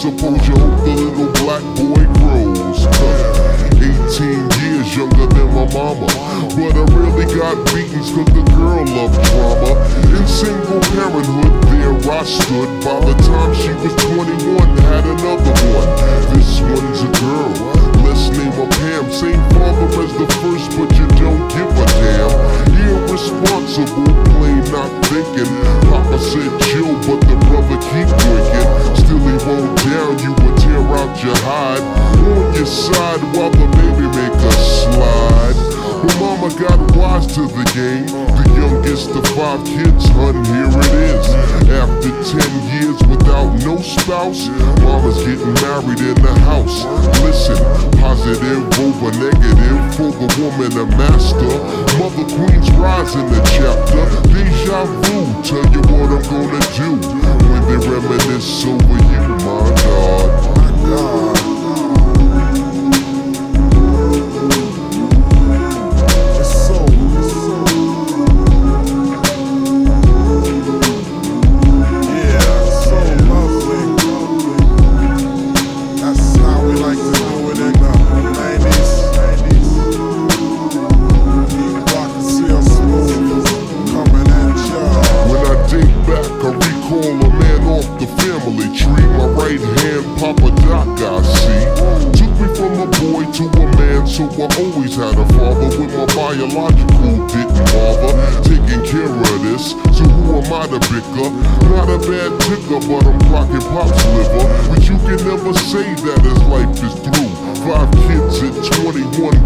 suppose you hope the little black boy grows 18 years younger than my mama But I really got beatings cause the girl loved drama. In single parenthood there I stood By the time she was side while the baby make a slide. But mama got wise to the game. The youngest of five kids, hun, here it is. After 10 years without no spouse Mama's getting married in the house. Listen, positive over negative For the woman a master. Mother Queen's rise in the chapter. Deja vu, tell you what I'm gonna do. When they reminisce over you, my God. My God to? Not a bad ticker, but I'm clocking Pop's liver. But you can never say that his life is through. Five kids at 21,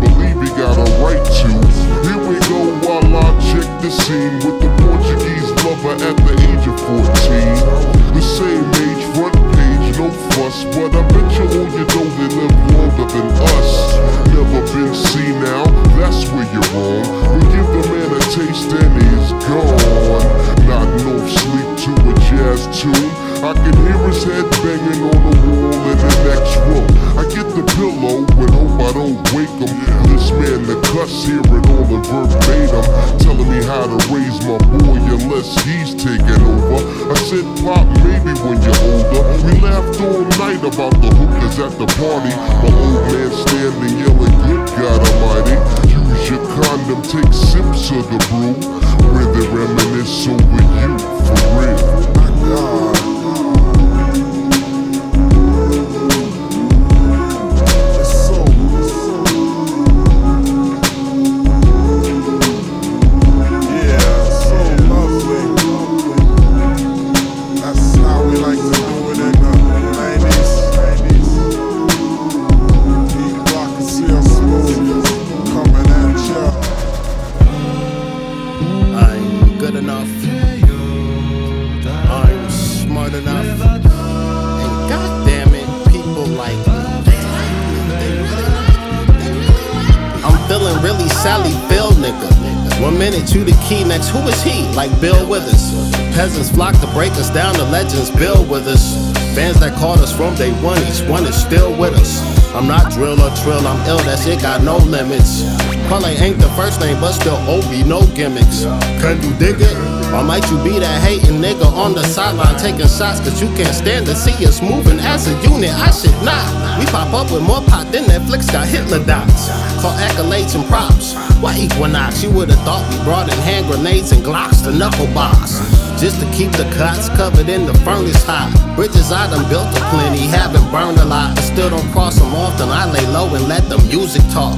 Like Bill Withers. Peasants flock to break us down, the legends build with us. Fans that called us from day one, each one is still with us. I'm not drill or trill, I'm ill, that shit got no limits. Parlay ain't the first name, but still oh, OB, no gimmicks. Can you dig it? Or might you be that hating nigga on the sideline taking shots cause you can't stand to see us moving as a unit? I should not. We pop up with more pot than Netflix got Hitler dots. Call accolades and props. Why Equinox? You would've thought we brought in hand grenades and Glocks to knuckle box. Just to keep the cots covered in the furnace hot. Bridges I done built a plenty, haven't burned a lot, but still don't cross them often. I lay low and let the music talk.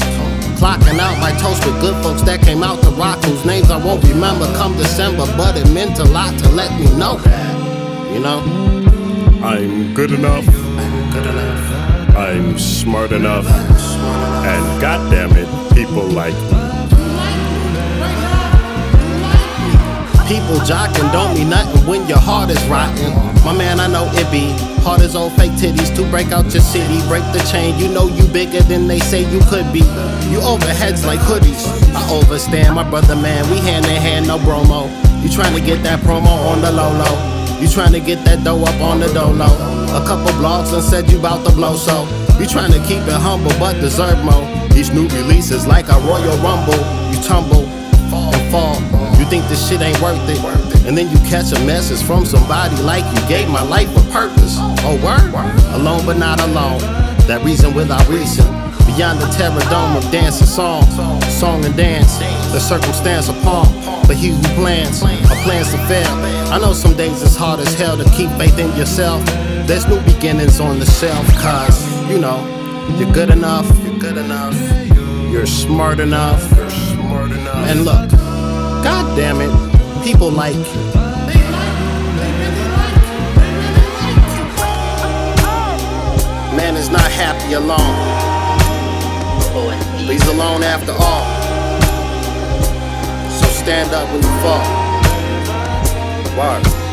Clocking out my toast with good folks that came out to rock, whose names I won't remember come December, but it meant a lot to let me know. You know? I'm good enough. Good enough. I'm smart enough. And goddamn it, people like jocking don't mean nothing when your heart is rotten. My man, I know it be hard as old fake titties to break out your city. Break the chain, you know you bigger than they say you could be. You overheads like hoodies. I overstand, my brother man. We hand in hand, no bromo. You trying to get that promo on the low low. You trying to get that dough up on the dolo. A couple blogs and said you bout to blow so. You trying to keep it humble but deserve more. Each new release is like a Royal Rumble. You tumble and fall. You think this shit ain't worth it. And then you catch a message from somebody like you gave my life a purpose. Oh, word? Alone but not alone. That reason without reason. Beyond the terror dome of dance and song. Song and dance. The circumstance upon. But he who plans, or plans to fail. I know some days it's hard as hell to keep faith in yourself. There's new beginnings on the shelf, cause, you know, you're good enough, you're good enough, you're smart enough, you're smart enough. And look, god damn it, people like you. Man is not happy alone. But he's alone after all. So stand up when you fall. Word.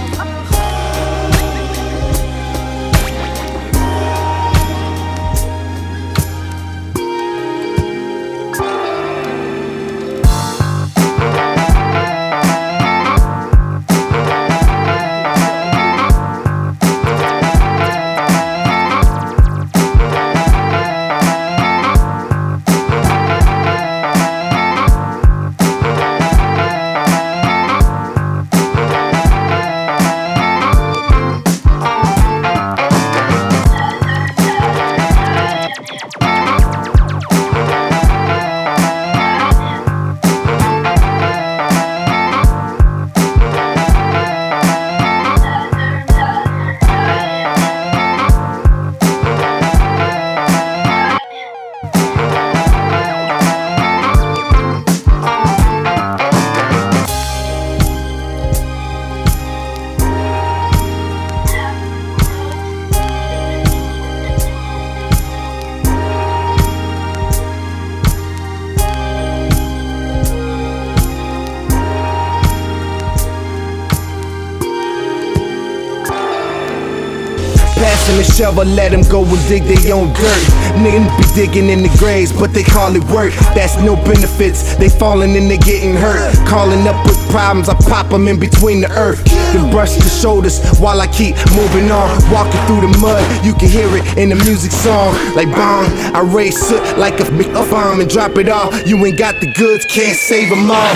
The let them go and dig their own dirt. Niggas be digging in the graves, but they call it work. That's no benefits, they falling and they getting hurt. Calling up with problems, I pop them in between the earth. Then brush the shoulders while I keep moving on. Walking through the mud, you can hear it in the music song. Like bomb, I raise soot like a bomb and drop it off. You ain't got the goods, can't save them all.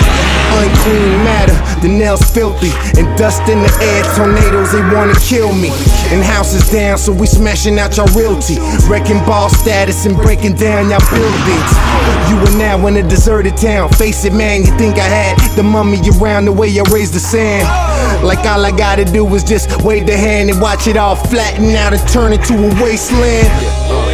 Unclean matter, the nails filthy, and dust in the air. Tornadoes, they wanna kill me. And houses down, so we smashing out your realty. Wrecking ball status and breaking down your buildings. You are now in a deserted town. Face it, man, you think I had the mummy around the way I raised the sand. Like all I gotta do is just wave the hand and watch it all flatten out and turn into a wasteland.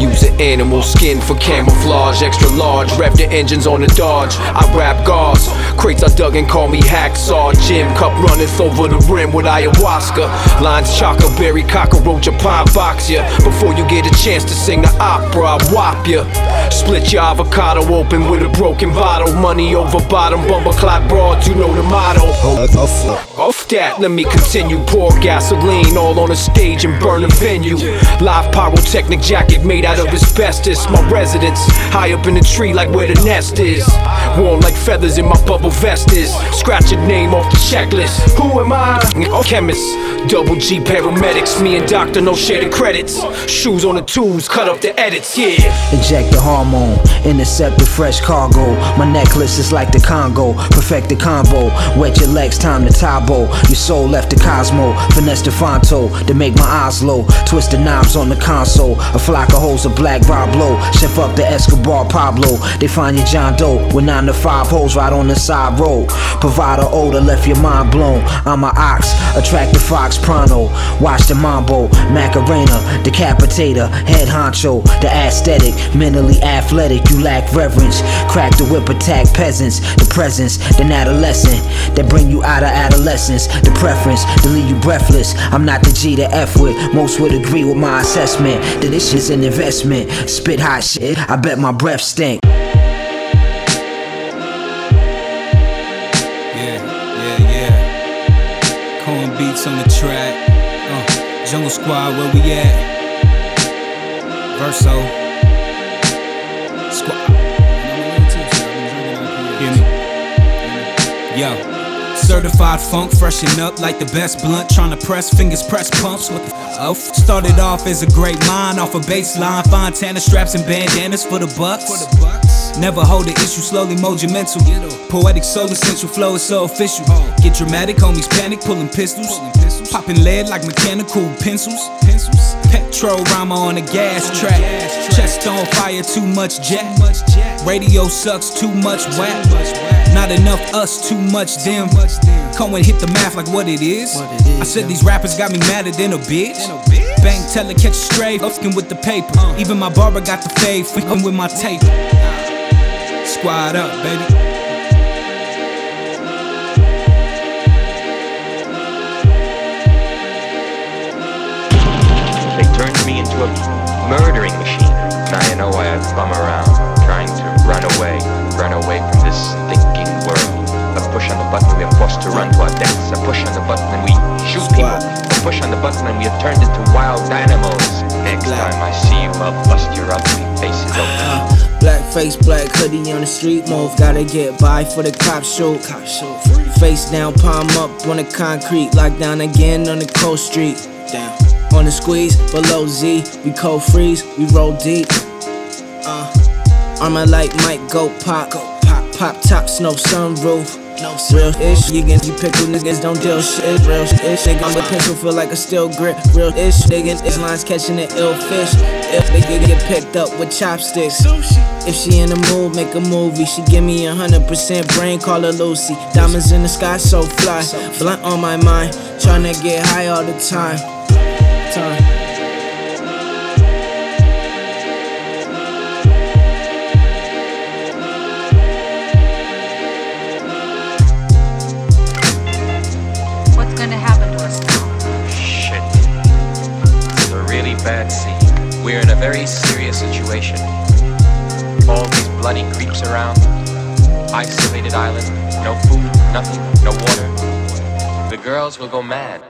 Use an animal skin for camouflage, extra large. Rev the engines on the Dodge. I rap gauze. Crates I dug and call me hacksaw. Jim cup runneth over the rim with ayahuasca. Lines chocolate berry cockroach a pine box ya. Before you get a chance to sing the opera, I whop ya. Split your avocado open with a broken bottle. Money over bottom, bumper clock broad, you know the motto. Off that, let me continue. Pour gasoline all on the stage and burn a venue. Live pyrotechnic jacket made out of asbestos. My residence high up in the tree, like where the nest is. Worn like feathers in my bubble vest is. Scratch your name off the checklist. Who am I? A chemist. Double G paramedics. Me and Doctor no share the credits. Shoes on the tools, cut up the edits. Yeah. Inject the hormone, intercept the fresh cargo. My necklace is like the Congo, perfect the combo. Wet your legs, time to tabo. Your soul left the Cosmo, finesse the Fonto to make my eyes low. Twist the knobs on the console. A flock of a black Rob Lowe. Chef up the Escobar Pablo. They find your John Doe with nine to five holes right on the side road. Provide a odor, left your mind blown. I'm a ox, attract the fox pronto. Watch the mambo, Macarena, decapitator, head honcho, the aesthetic, mentally athletic. You lack reverence. Crack the whip, attack peasants. The presence, then adolescent that bring you out of adolescence. The preference to leave you breathless. I'm not the G to F with. Most would agree with my assessment that this is an investment. Spit hot shit. I bet my breath stink. Yeah, yeah, yeah. X on the track. Uh, Jungle Squad, where we at? Verso. Squad. Hear me? Yo. Certified funk, freshen up like the best blunt. Tryna press, fingers press pumps. What the f? Started off as a great mind, off a baseline. Fontana straps and bandanas for the bucks. Never hold the issue, slowly mold your mental. Poetic soul, essential flow is so official. Get dramatic, homies panic, pulling pistols. Popping lead like mechanical pencils. Petrol rama on a gas track. Chest on fire, too much jet. Radio sucks, too much whack. Not enough us, too much them. Come and hit the math like what it is. I said these rappers got me madder than a bitch. Bang, tell her catch a stray, fucking with the paper. Uh. Even my barber got the fade, fucking with my tape. Squad up, baby. They turned me into a murdering machine. Now you know why I bum around, trying to run away, run away from this stinking world. A push on the button, we are forced to run to our deaths. A push on the button and we shoot people. A push on the button and we are turned into wild animals. Next time I see you, I'll bust your ugly faces open. Black face, black hoodie on the street move. Gotta get by for the cop shoot. Face down, palm up on the concrete. Lock down again on the cold street. Down. On the squeeze, below Z. We cold freeze, we roll deep. Uh, armor like Mike, go pop. Pop, pop top, snow sunroof. Real ish, you get you pickle niggas don't deal shit. Real ish, nigga on the pencil feel like a steel grip. Real ish, niggas is lines catching the ill fish. If nigga get picked up with chopsticks. If she in the mood, make a movie. She give me a hundred percent brain, call her Lucy. Diamonds in the sky, so fly. Blunt on my mind, tryna get high all the. Time. Bad scene. We're in a very serious situation. All these bloody creeps around. Isolated island. No food, nothing, no water. The girls will go mad.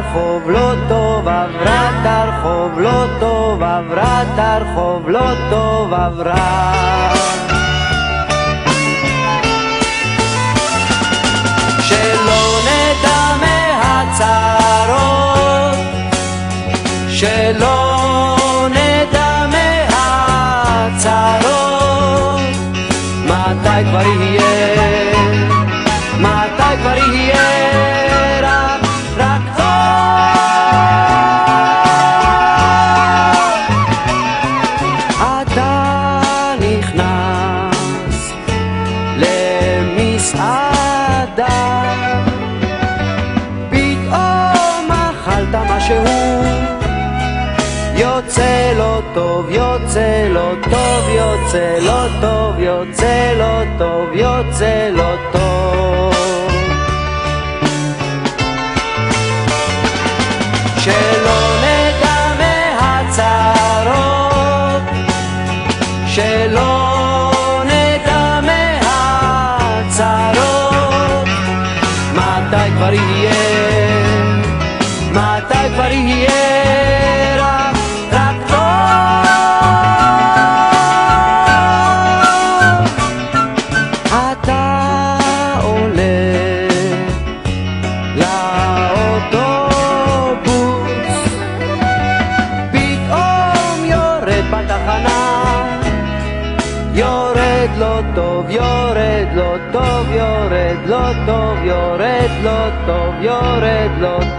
הרחוב לא טוב, עברה את הרחוב לא טוב, עברה את הרחוב לא טוב, עברה שלא נדע מהצרות, שלא נדע מהצרות, מתי כבר יהיה, אכלת משהו יוצא לא טוב, יוצא לא טוב, יוצא לא טוב, יוצא לא טוב, יוצא לא טוב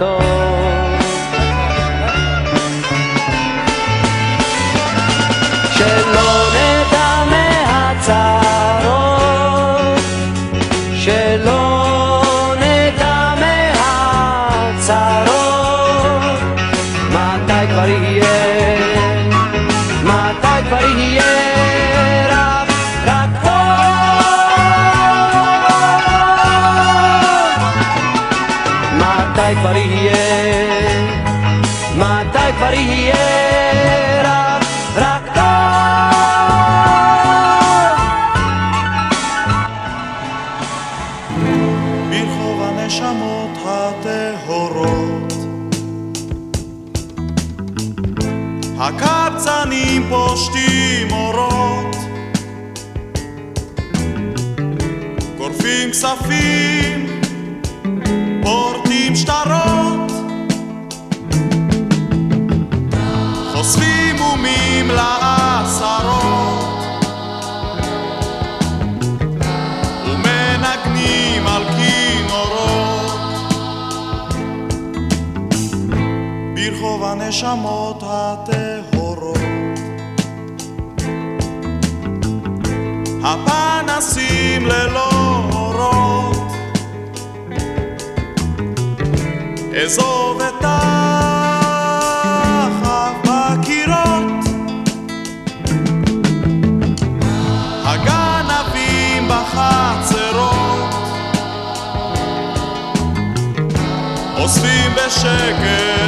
todo. מתי כבר יהיה? מתי כבר יהיה רק, רק טוב? ברחוב הנשמות הטהורות הקבצנים פושטים אורות גורפים כספים ברחוב הנשמות הטהורות. הפנסים ללא אורות. אעזוב את החב בקירות. הגנבים בחצרות. אוספים בשקט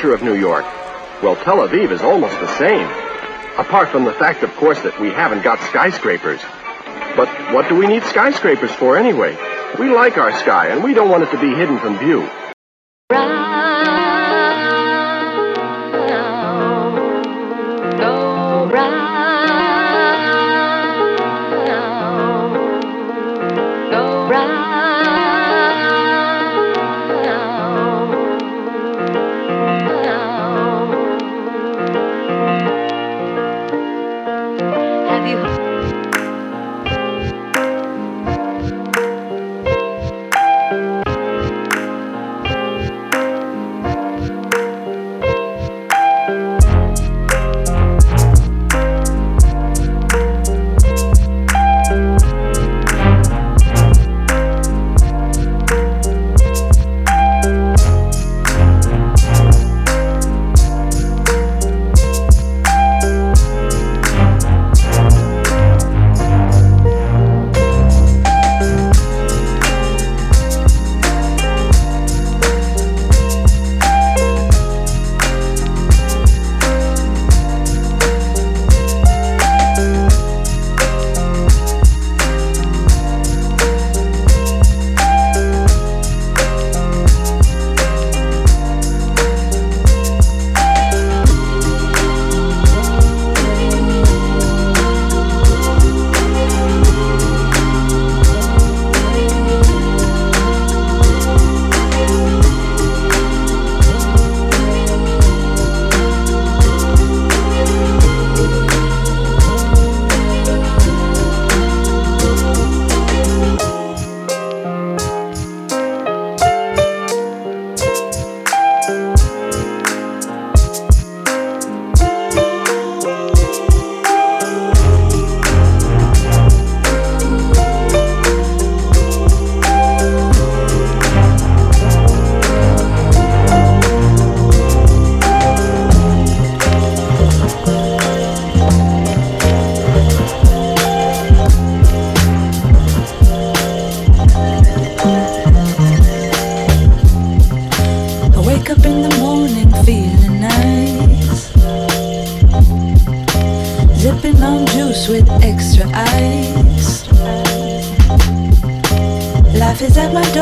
picture of New York. Well, Tel Aviv is almost the same. Apart from the fact, of course, that we haven't got skyscrapers. But what do we need skyscrapers for anyway? We like our sky, and we don't want it to be hidden from view. Is my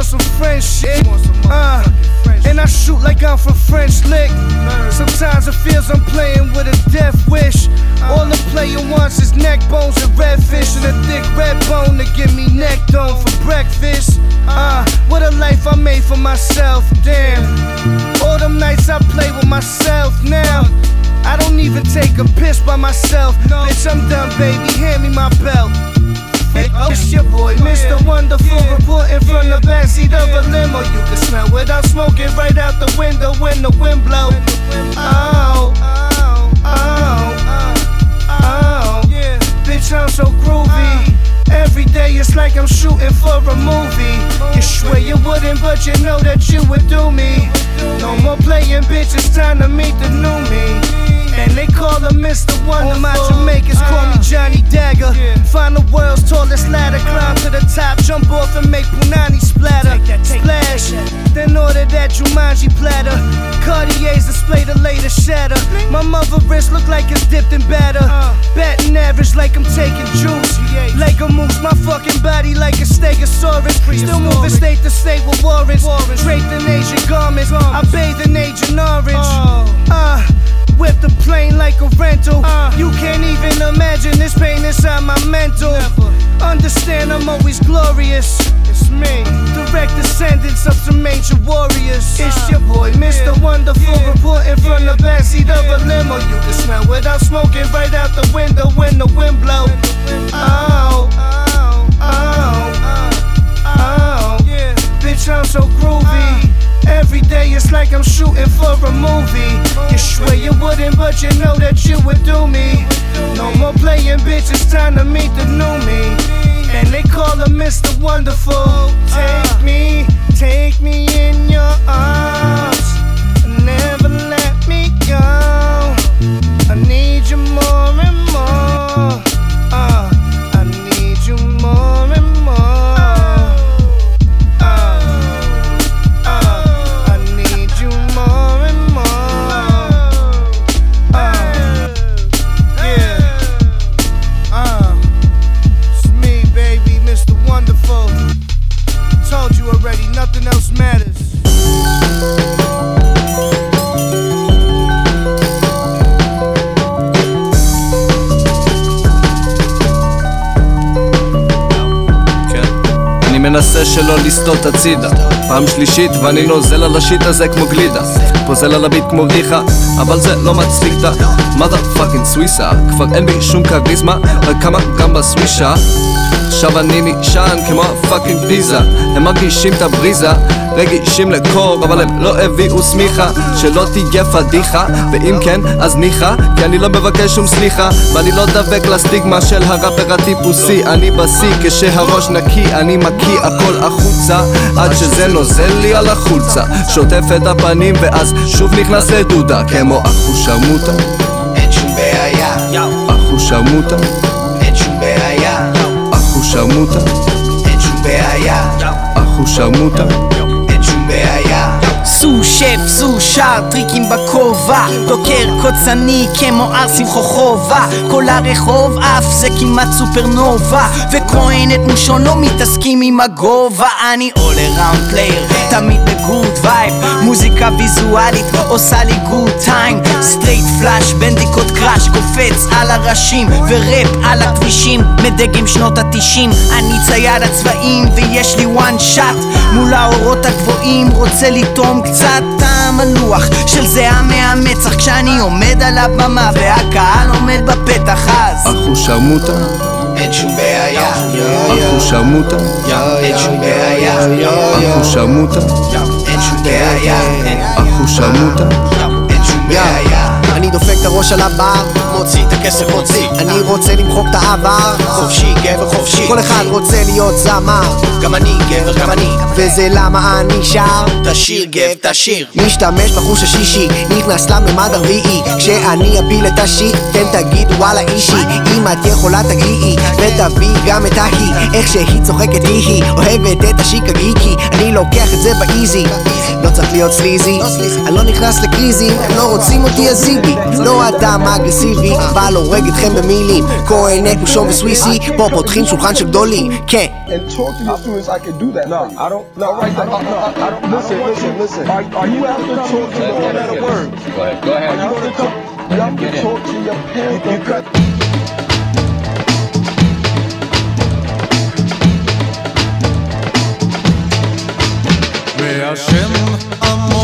on some French shit. Uh, and I shoot like I'm from French Lick. Sometimes it feels I'm playing with a death wish. All the player wants is neck bones and redfish and a thick red bone to give me neck dome for breakfast. Uh, what a life I made for myself, damn. All them nights I play with myself now. I don't even take a piss by myself. Bitch, I'm done, baby. Hand me my belt. It's your boy, Mr. Wonderful, reporting from the backseat of a limo. You can smell without smoking right out the window when the wind blow. Oh, oh, oh, oh. oh. Bitch, I'm so groovy. Every day it's like I'm shooting for a movie. You swear you wouldn't, but you know that you would do me. No more playing, bitch, it's time to meet the new me. My mother wrist look like it's dipped in batter. Batting average like I'm taking juice. Lego moves my fucking body like a stegosaurus. Still moving state to state with warrants. Draped in Asian garments. I bathe in Agent Orange. Uh, Whip the plane like a rental. You can't even imagine this pain inside my mental. Understand I'm always glorious. Me, direct descendants of some major warriors. It's uh, your boy, Mr. Wonderful, reporting from the backseat of a limo. You can smell without smoking right out the window when the wind blow. Oh, oh, oh, oh. Bitch, I'm so groovy. Uh. Every day it's like I'm shooting for a movie. You swear you wouldn't, but you know that you would do me. No more playing, bitch, it's time to meet the new me. And they call him Mr. Wonderful. Take me, take me in your arms. Never let me go. I need you more and more. שלא לסטות הצידה. פעם שלישית ואני נוזל על השיט הזה כמו גלידה. פוזל על הביט כמו בדיחה אבל זה לא מצחיק את ה-mother fucking סוויסה כבר אין בי שום כריזמה רק כמה גם בסווישה עכשיו אני נשען כמו הפאקינג ויזה הם מרגישים את הבריזה רגישים לקור אבל הם לא הביאו שמיכה שלא תהיה פדיחה ואם כן אז ניחא כי אני לא מבקש שום סליחה. ואני לא דבק לסטיגמה של הראפר הטיפוסי. אני בשיא כשהראש נקי אני מקיא הכל החוצה. עד שזה נוזל לי על החולצה. שוטף את הפנים ואז שוב נכנס לדודה. כמו אחושרמוטה אין שום בעיה, אחושרמוטה שום בעיה, אחושרמוטה. אין שום בעיה, אחושרמוטה. אין שום בעיה. סו שף, סו שר, טריקים בכובע. דוקר קוצני כמו ארסים חובה כל הרחוב עף זה כמעט סופרנובה. וכהן את מושון לא מתעסקים עם הגובה. אני all around player תמיד מוזיקה ויזואלית עושה לי גוד טיים סטרייט פלאש בנדיקות קראש קופץ על הראשים וראפ על הכבישים. מדגם שנות התשעים אני צייד הצבעים ויש לי וואן שאט מול האורות הגבוהים. רוצה לטעום קצת טעם הלוח של זיעה מהמצח. כשאני עומד על הבמה והקהל עומד בפתח אז אחו שרמוטה אין שום בעיה אחו שרמוטה אין שום בעיה אחו שרמוטה אין שום בעיה. אחו שרמוטה אין שום בעיה. אני דופק את הראש על הבר, מוציא את הכסף מוציא. אני רוצה למחוק את העבר. חופשי גבר חופשי. כל אחד רוצה להיות זמר. גם אני גבר גם אני. וזה למה אני שר. תשיר גב תשיר. משתמש בחוש השישי. נכנס לממד הרביעי. כשאני אפיל את השיט תן תגיד וואלה אישי. אם את יכולה תגיעי. ותביאי גם את ההיא. איך שהיא צוחקת היא. אוהבת את השיק הגיקי. אני לוקח את זה באיזי לא צריך להיות סליזי אני לא נכנס לקריזים הם לא רוצים אותי אז זיבי לא אדם אגרסיבי בא להורג אתכם במילים כהן נקושון וסוויסי פה פותחים שולחן של גדולים כן and talk to your students I can do that. No, I don't. No, right there. No, I don't. Listen, listen, listen. Are, are you have to talk to better words? Go ahead. Go ahead. You have to talk. You have to talk to your parents. Herrschen.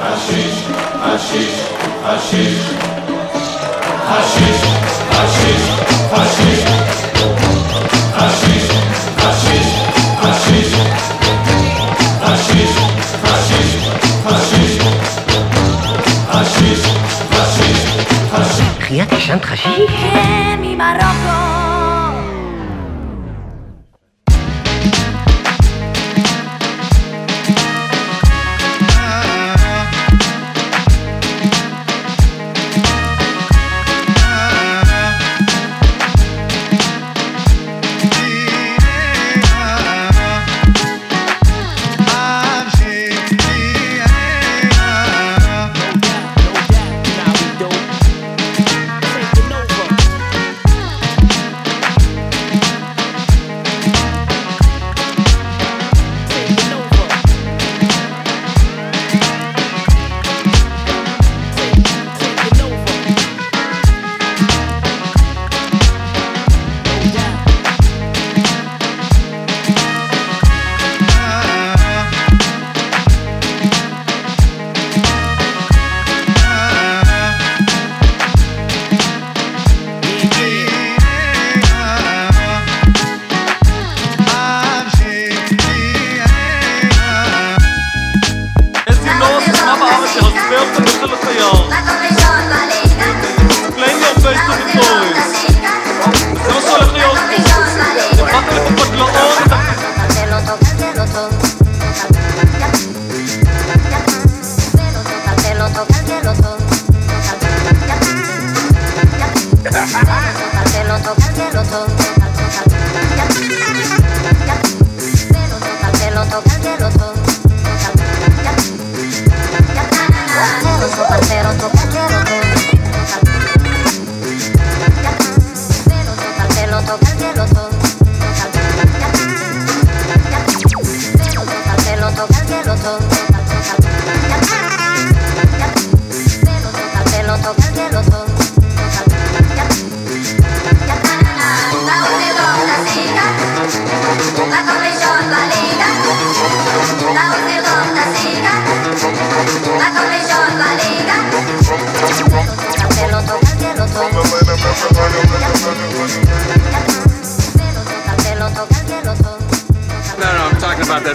Χασίς, χασίς, χασίς Χασίς, χασίς, χασίς Χασίς, χασίς, χασίς Χασίς, χασίς, χασίς Χασίς, χασίς, χασίς Rien que chante Chimie Marocco Self-Control. Blame your face to the toys.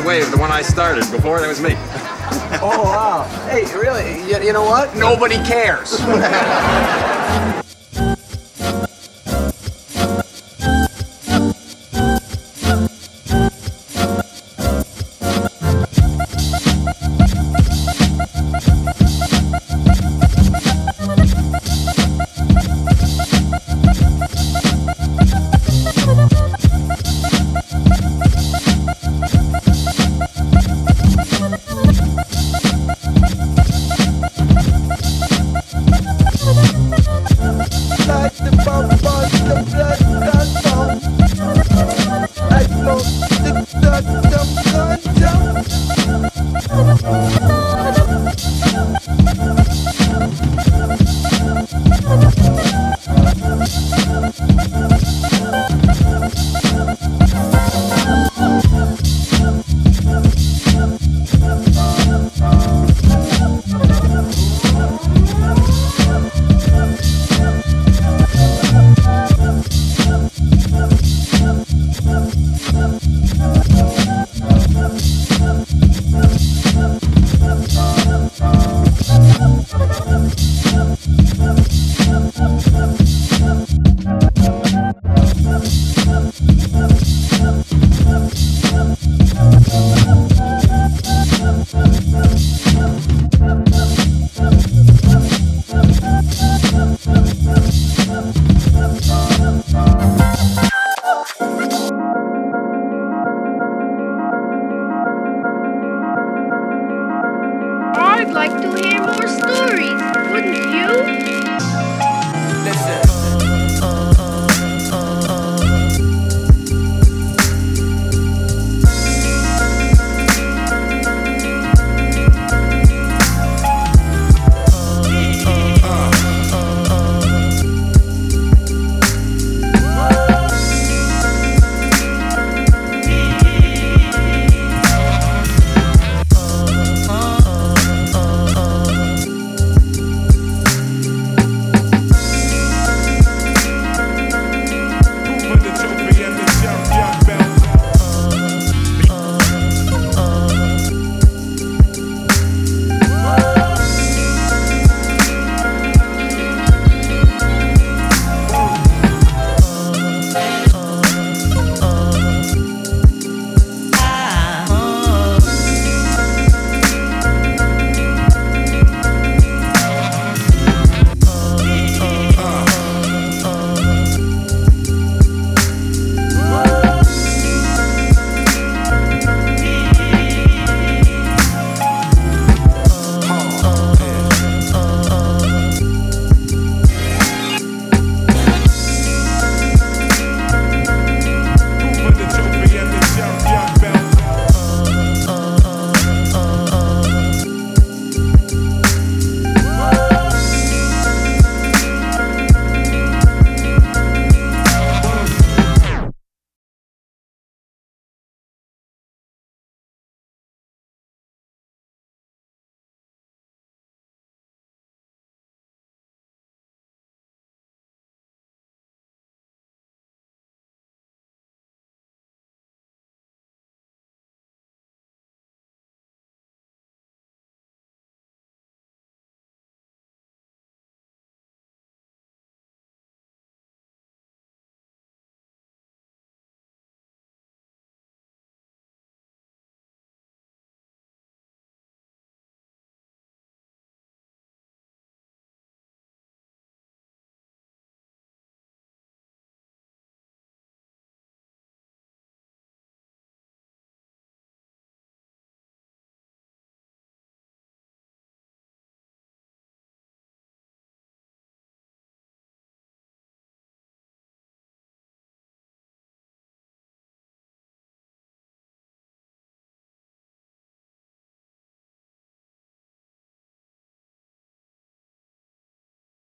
Wave, the one I started. Before, that was me. Oh, wow. Hey, really? You, you know what? Nobody cares.